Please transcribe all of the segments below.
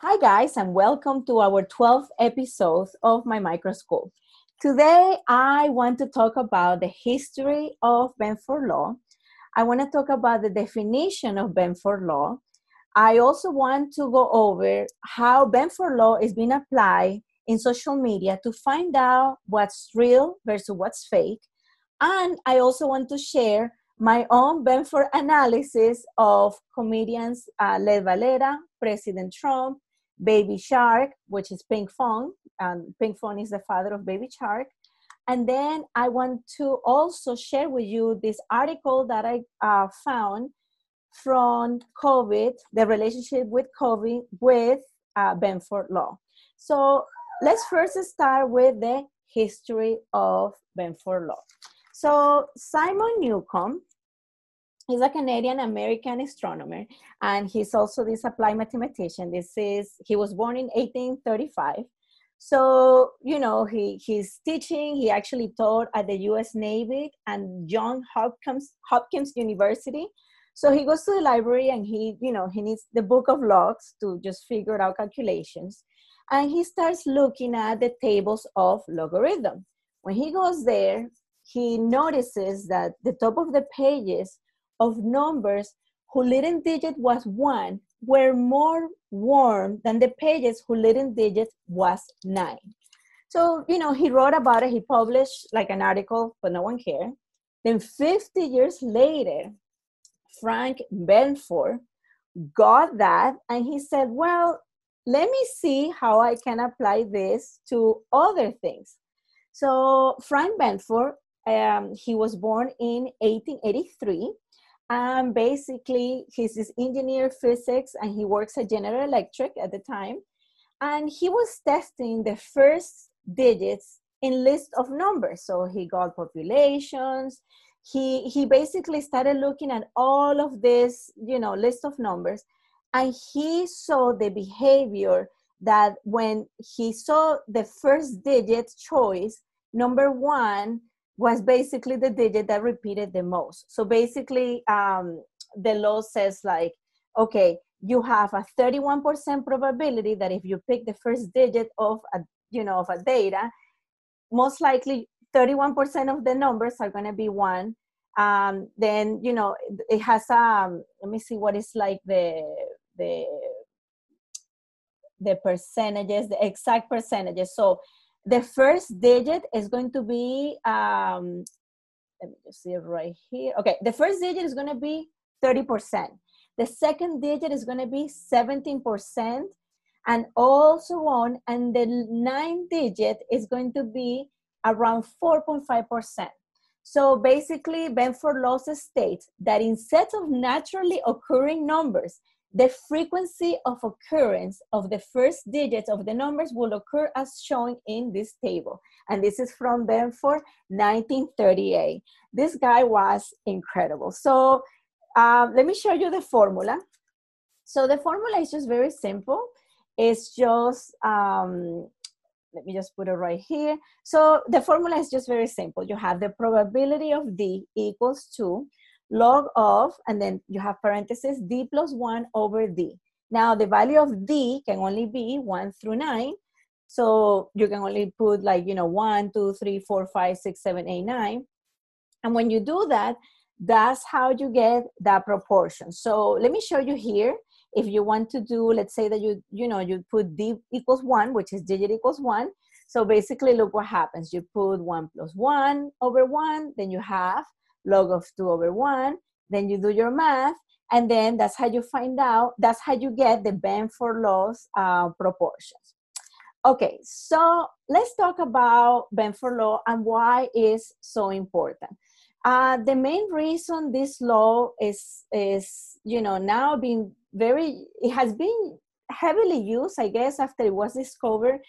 Hi, guys, and welcome to our 12th episode of my microschool. Today, I want to talk about the history of Benford Law. I want to talk about the definition of Benford Law. I also want to go over how Benford Law is being applied in social media to find out what's real versus what's fake. And I also want to share my own Benford analysis of comedians uh, Led Valera, President Trump, Baby Shark, which is Pinkfong. Um, Pinkfong is the father of Baby Shark. And then I want to also share with you this article that I uh, found from COVID, the relationship with COVID with uh, Benford Law. So let's first start with the history of Benford Law. So Simon Newcomb he's a Canadian American astronomer, and he's also this applied mathematician. This is he was born in 1835. So you know he he's teaching. He actually taught at the U.S. Navy and John Hopkins Hopkins University. So he goes to the library and he you know he needs the book of logs to just figure out calculations, and he starts looking at the tables of logarithm. When he goes there, he notices that the top of the pages of numbers whose leading digit was one were more warm than the pages whose leading digit was nine. So, you know, he wrote about it, he published like an article, but no one cared. Then 50 years later, Frank Benford got that and he said, well, let me see how I can apply this to other things. So Frank Benford, um, he was born in 1883 and basically he's this engineer physics and he works at general electric at the time. And he was testing the first digits in list of numbers. So he got populations. He he basically started looking at all of this you know list of numbers. And he saw the behavior that when he saw the first digit choice number one was basically the digit that repeated the most. So basically, um, the law says like, okay, you have a 31% probability that if you pick the first digit of a, you know, of a data, most likely 31% of the numbers are going to be one. Um, then, you know, it has, um, let me see what is like the, the, the percentages, the exact percentages. So the first digit is going to be, um, let me just see it right here. Okay, the first digit is going to be 30%. The second digit is going to be 17%, and also on. And the ninth digit is going to be around 4.5%. So basically, Benford law states that instead of naturally occurring numbers, the frequency of occurrence of the first digits of the numbers will occur as shown in this table. And this is from Benford 1938. This guy was incredible. So um, let me show you the formula. So the formula is just very simple. It's just, um, let me just put it right here. So the formula is just very simple. You have the probability of D equals 2 log of, and then you have parentheses, d plus 1 over d. Now, the value of d can only be 1 through 9. So you can only put like, you know, 1, 2, 3, 4, 5, 6, 7, 8, 9. And when you do that, that's how you get that proportion. So let me show you here. If you want to do, let's say that you, you know, you put d equals 1, which is digit equals 1. So basically, look what happens. You put 1 plus 1 over 1, then you have log of 2 over 1. Then you do your math, and then that's how you find out, that's how you get the Benford laws uh, proportions. Okay, so let's talk about Benford law and why it's so important. Uh, the main reason this law is, is, you know, now being very, it has been heavily used, I guess, after it was discovered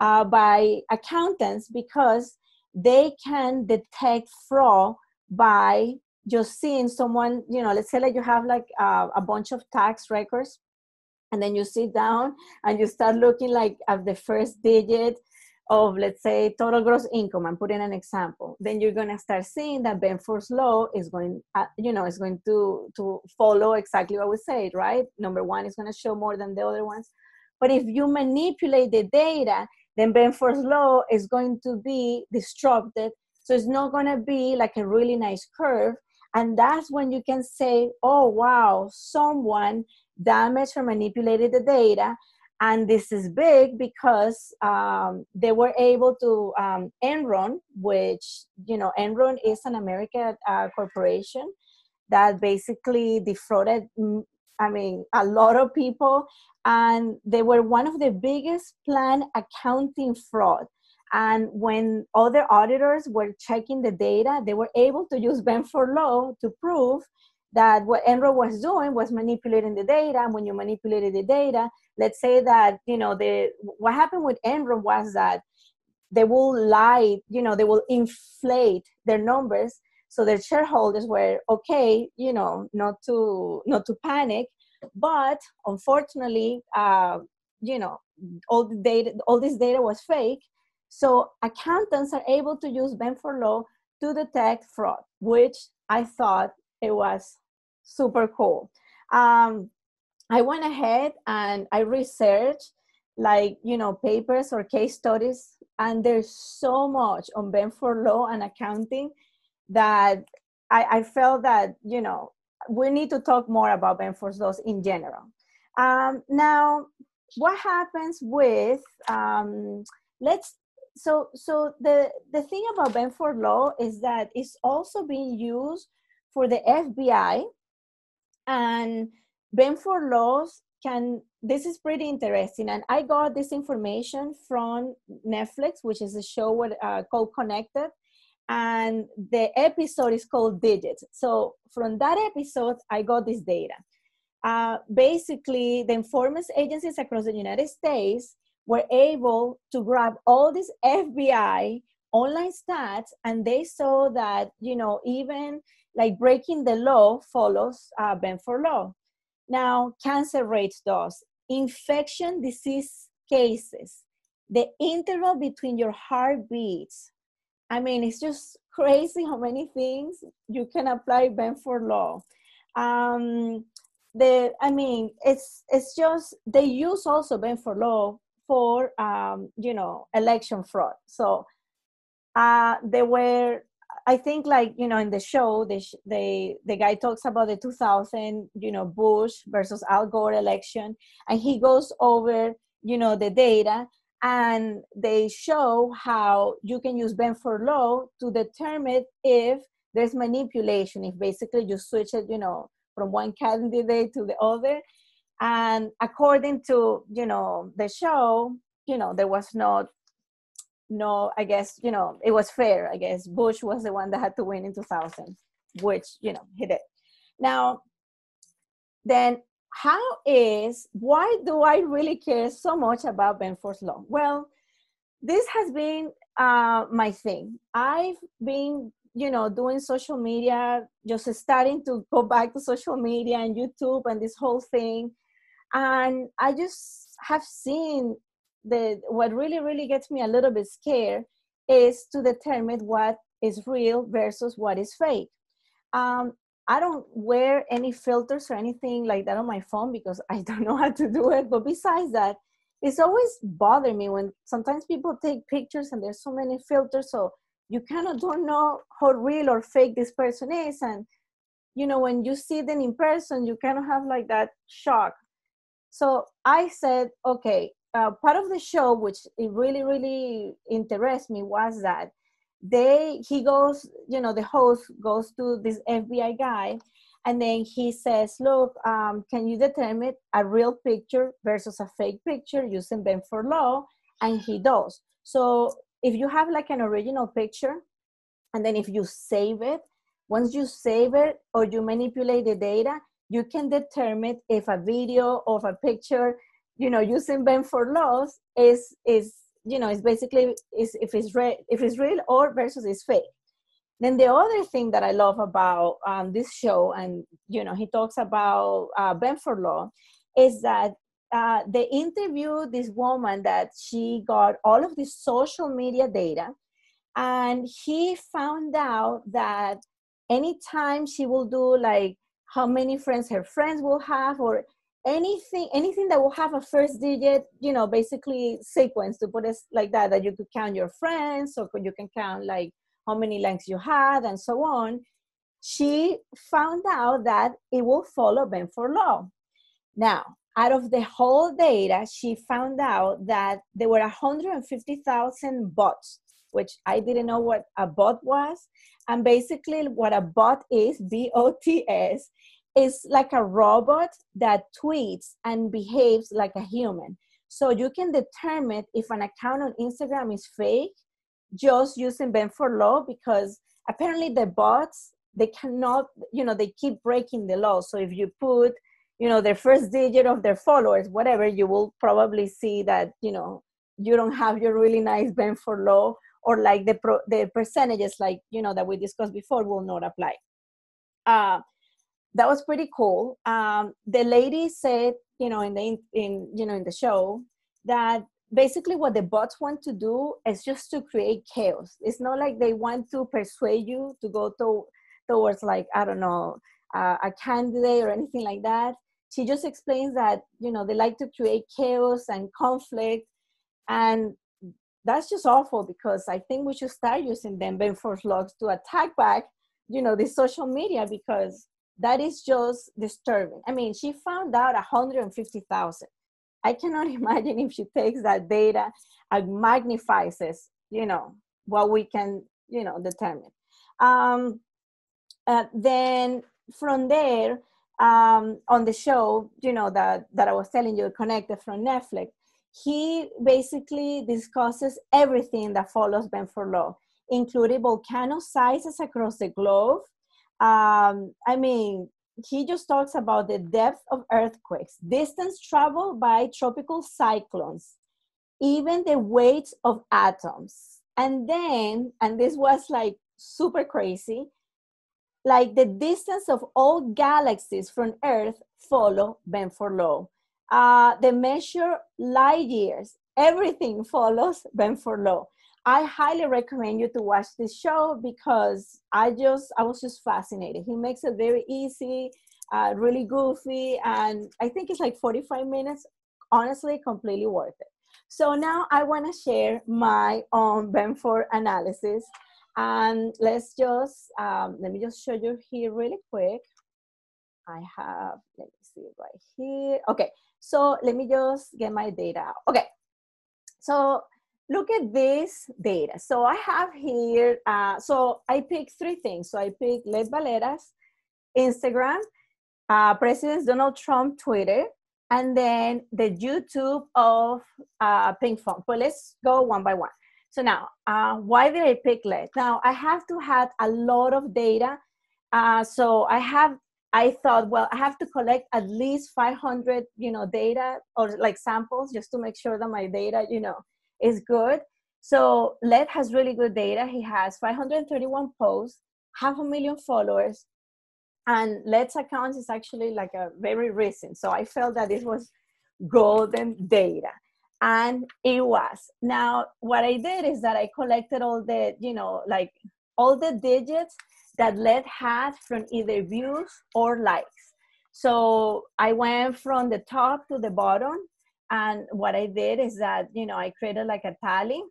uh, by accountants because they can detect fraud by just seeing someone, you know, let's say like you have like uh, a bunch of tax records and then you sit down and you start looking like at the first digit of let's say total gross income i'm putting an example then you're going to start seeing that benford's law is going uh, you know is going to to follow exactly what we said right number one is going to show more than the other ones But if you manipulate the data, then Benford's law is going to be disrupted. So it's not going to be like a really nice curve. And that's when you can say, oh, wow, someone damaged or manipulated the data. And this is big because um, they were able to, um, Enron, which, you know, Enron is an American uh, corporation that basically defrauded mm, I mean, a lot of people, and they were one of the biggest planned accounting fraud. And when other auditors were checking the data, they were able to use Benford law to prove that what Enron was doing was manipulating the data. And when you manipulated the data, let's say that you know the what happened with Enron was that they will lie, you know, they will inflate their numbers. So their shareholders were okay you know not to not to panic. But unfortunately uh, you know all the data all this data was fake so accountants are able to use benford law to detect fraud which i thought it was super cool um, i went ahead and i researched like you know papers or case studies and there's so much on benford law and accounting that I, I felt that you know we need to talk more about Benford's laws in general. Um, now, what happens with um, let's so so the the thing about Benford law is that it's also being used for the FBI, and Benford laws can this is pretty interesting and i got this information from netflix which is a show with, uh, called connected and the episode is called Digits. So from that episode, I got this data. Uh, basically, the enforcement agencies across the United States were able to grab all these FBI online stats, and they saw that you know even like breaking the law follows uh, Benford law. Now, cancer rates does infection disease cases, the interval between your heartbeats I mean, it's just crazy how many things you can apply Benford law. Um, the, I mean, it's it's just they use also Benford law for um, you know election fraud. So uh, they were, I think, like you know, in the show, they they the guy talks about the 2000, you know, Bush versus Al Gore election, and he goes over you know the data and they show how you can use Benford law to determine if there's manipulation, if basically you switch it, you know, from one candidate to the other. And according to, you know, the show, you know, there was not, no, I guess, you know, it was fair. I guess Bush was the one that had to win in 2000, which, you know, he did. Now, then how is why do I really care so much about Benford's law? Well, this has been uh, my thing. I've been, you know, doing social media, just starting to go back to social media and YouTube and this whole thing, and I just have seen that what really, really gets me a little bit scared is to determine what is real versus what is fake. Um, I don't wear any filters or anything like that on my phone because I don't know how to do it. But besides that, it's always bothered me when sometimes people take pictures and there's so many filters, so you kind of don't know how real or fake this person is. And you know, when you see them in person, you kind of have like that shock. So I said, okay, uh, part of the show, which it really, really interests me, was that they he goes you know the host goes to this fbi guy and then he says look um, can you determine a real picture versus a fake picture using benford law? And he does. So if you have like an original picture and then if you save it once you save it or you manipulate the data you can determine if a video of a picture you know using benford laws is is you know it's basically is if it's real if it's real or versus it's fake. Then the other thing that i love about um, this show and you know he talks about uh, benford law is that uh, they interviewed this woman that she got all of this social media data and he found out that anytime she will do like how many friends her friends will have or anything anything that will have a first digit you know basically sequence to put it like that that you could count your friends or you can count like how many likes you had and so on she found out that it will follow benford law. Now out of the whole data she found out that there were 150000 bots which i didn't know what a bot was and basically what a bot is b-o-t-s is like a robot that tweets and behaves like a human. So you can determine if an account on Instagram is fake just using Benford law because apparently the bots they cannot, you know, they keep breaking the law. So if you put, you know, their first digit of their followers, whatever, you will probably see that, you know, you don't have your really nice Benford law or like the pro, the percentages like, you know, that we discussed before will not apply. Uh, that was pretty cool. Um, the lady said, you know, in the in you know in the show that basically what the bots want to do is just to create chaos. It's not like they want to persuade you to go to towards like I don't know uh, a candidate or anything like that. She just explains that you know they like to create chaos and conflict, and that's just awful because I think we should start using them Benford logs to attack back, you know, the social media because that is just disturbing. I mean, she found out 150,000. I cannot imagine if she takes that data and magnifies it, you know, what we can, you know, determine. Um, uh, then from there, um, on the show, you know, that, that I was telling you, connected from Netflix, he basically discusses everything that follows Benford Law, including volcano sizes across the globe, um, I mean, he just talks about the depth of earthquakes, distance traveled by tropical cyclones, even the weight of atoms. And then, and this was like super crazy, like the distance of all galaxies from Earth follow Benford law. Uh, they measure light years. Everything follows Benford law. I highly recommend you to watch this show because I just I was just fascinated. He makes it very easy, uh, really goofy, and I think it's like 45 minutes. Honestly, completely worth it. So now I want to share my own Benford analysis, and let's just um, let me just show you here really quick. I have let me see right here. Okay, so let me just get my data out. Okay, so look at this data. So I have here, uh, so I picked three things. So I picked Led Valera's, Instagram, uh, President Donald Trump Twitter, and then the YouTube of uh, Pinkfong. But let's go one by one. So now, uh, why did I pick Led? Now I have to have a lot of data. Uh, so I have, I thought, well, I have to collect at least 500, you know, data or like samples just to make sure that my data, you know, is good. So Led has really good data. He has 531 posts, half a million followers, and Led's account is actually like a very recent. So I felt that this was golden data. And it was. Now, what I did is that I collected all the, you know, like all the digits that Led had from either views or likes. So I went from the top to the bottom and what I did is that, you know, I created like a tally.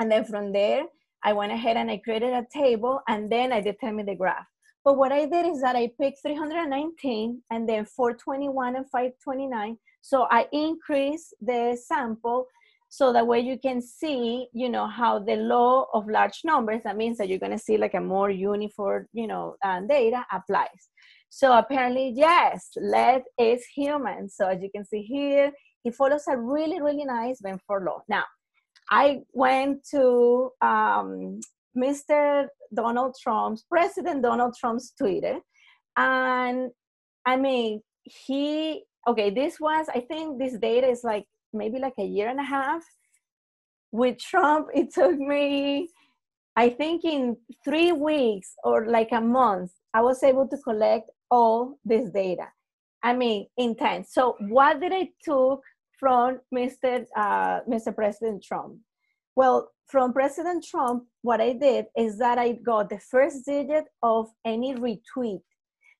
And then from there, I went ahead and I created a table and then I determined the graph. But what I did is that I picked 319 and then 421 and 529. So I increased the sample so that way you can see, you know, how the law of large numbers, that means that you're going to see like a more uniform, you know, uh, data applies. So apparently, yes, Led is human. So as you can see here, he follows a really, really nice Benford law. Now, I went to um, Mr. Donald Trump's, President Donald Trump's Twitter, and I mean, he, okay, this was, I think this data is like maybe like a year and a half. With Trump, it took me, I think, in three weeks or like a month, I was able to collect all this data. I mean, intense. So, what did I took from Mr. Uh, Mr. President Trump? Well, from President Trump, what I did is that I got the first digit of any retweet.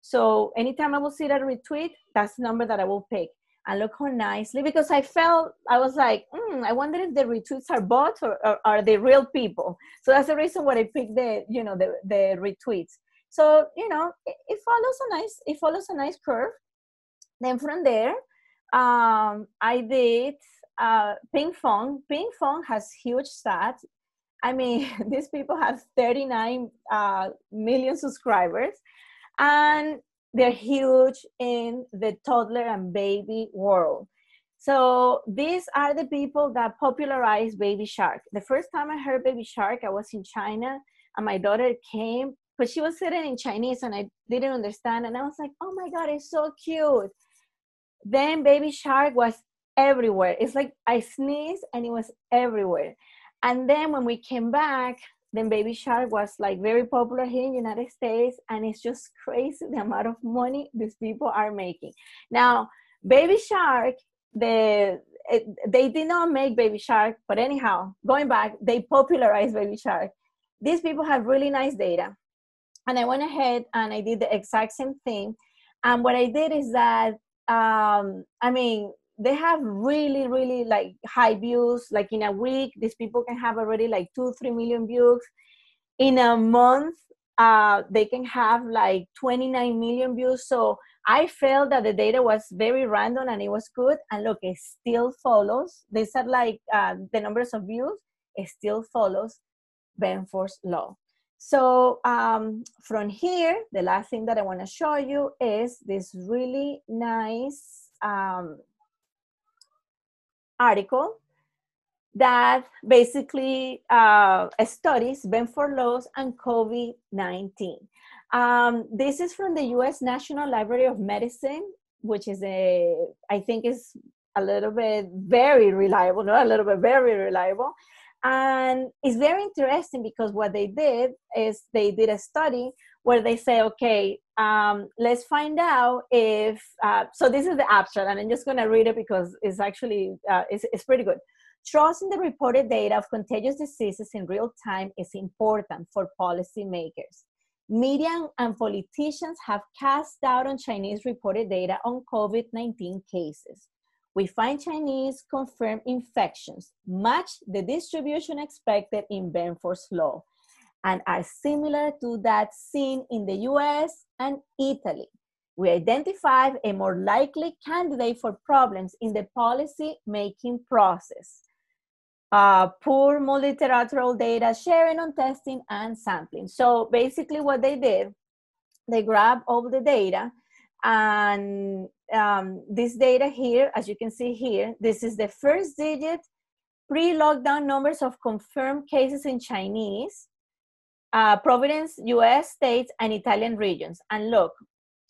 So anytime I will see that retweet, that's the number that I will pick. And look how nicely, because I felt, I was like, mm, I wonder if the retweets are bots or, or, are they real people? So that's the reason why I picked the, you know, the, the retweets. So, you know, it, it follows a nice, it follows a nice curve. Then from there, um, I did uh, Pinkfong. Ping Fong has huge stats. I mean, these people have 39 uh, million subscribers, and they're huge in the toddler and baby world. So these are the people that popularized Baby Shark. The first time I heard Baby Shark, I was in China, and my daughter came, but she was sitting in Chinese, and I didn't understand. And I was like, "Oh my god, it's so cute!" Then Baby Shark was everywhere. It's like I sneezed, and it was everywhere. And then when we came back, then Baby Shark was like very popular here in the United States, and it's just crazy the amount of money these people are making. Now, Baby Shark, the it, they did not make Baby Shark, but anyhow, going back, they popularized Baby Shark. These people have really nice data, and I went ahead and I did the exact same thing. And what I did is that um, I mean, they have really really like high views. Like in a week these people can have already like two three million views. In a month uh, they can have like 29 million views. So i felt that the data was very random and it was good. And look it still follows. They said like uh, the numbers of views. It still follows benford's law. So um, from here the last thing that i want to show you is this really nice um, article that basically uh, studies Benford laws and COVID 19. Um, this is from the US National Library of Medicine, which is a, I think is a little bit very reliable, not a little bit very reliable. And it's very interesting because what they did is they did a study where they say, okay, um, let's find out if, uh, so this is the abstract, and I'm just going to read it because it's actually, uh, it's, it's pretty good. Trust in the reported data of contagious diseases in real time is important for policymakers. Media and politicians have cast doubt on Chinese reported data on COVID 19 cases. We find Chinese confirmed infections match the distribution expected in Benford's law and are similar to that seen in the US and Italy. We identified a more likely candidate for problems in the policy making process. Uh, poor multilateral data sharing on testing and sampling. So basically, what they did, they grabbed all the data, and um, this data here, as you can see here, this is the first digit pre lockdown numbers of confirmed cases in Chinese uh, Providence, US states, and Italian regions. And look,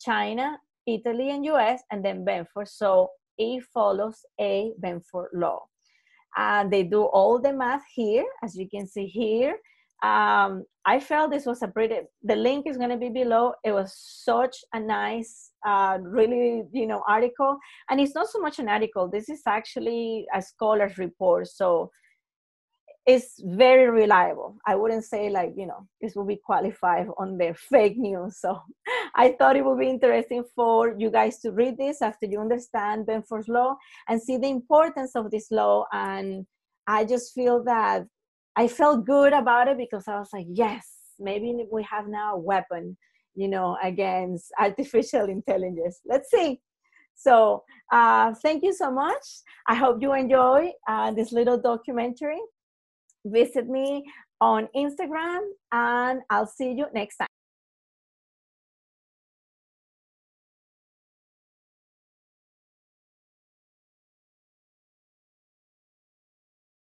China, Italy, and US, and then Benford. So it follows a Benford law. And they do all the math here, as you can see here. Um, I felt this was a pretty, the link is going to be below. It was such a nice, uh, really, you know, article. And it's not so much an article. This is actually a scholar's report. So is very reliable. I wouldn't say like, you know, this will be qualified on the fake news. So I thought it would be interesting for you guys to read this after you understand Benford's law and see the importance of this law. And I just feel that I felt good about it because I was like, yes, maybe we have now a weapon, you know, against artificial intelligence. Let's see. So uh, thank you so much. I hope you enjoy uh, this little documentary visit me on Instagram and I'll see you next time.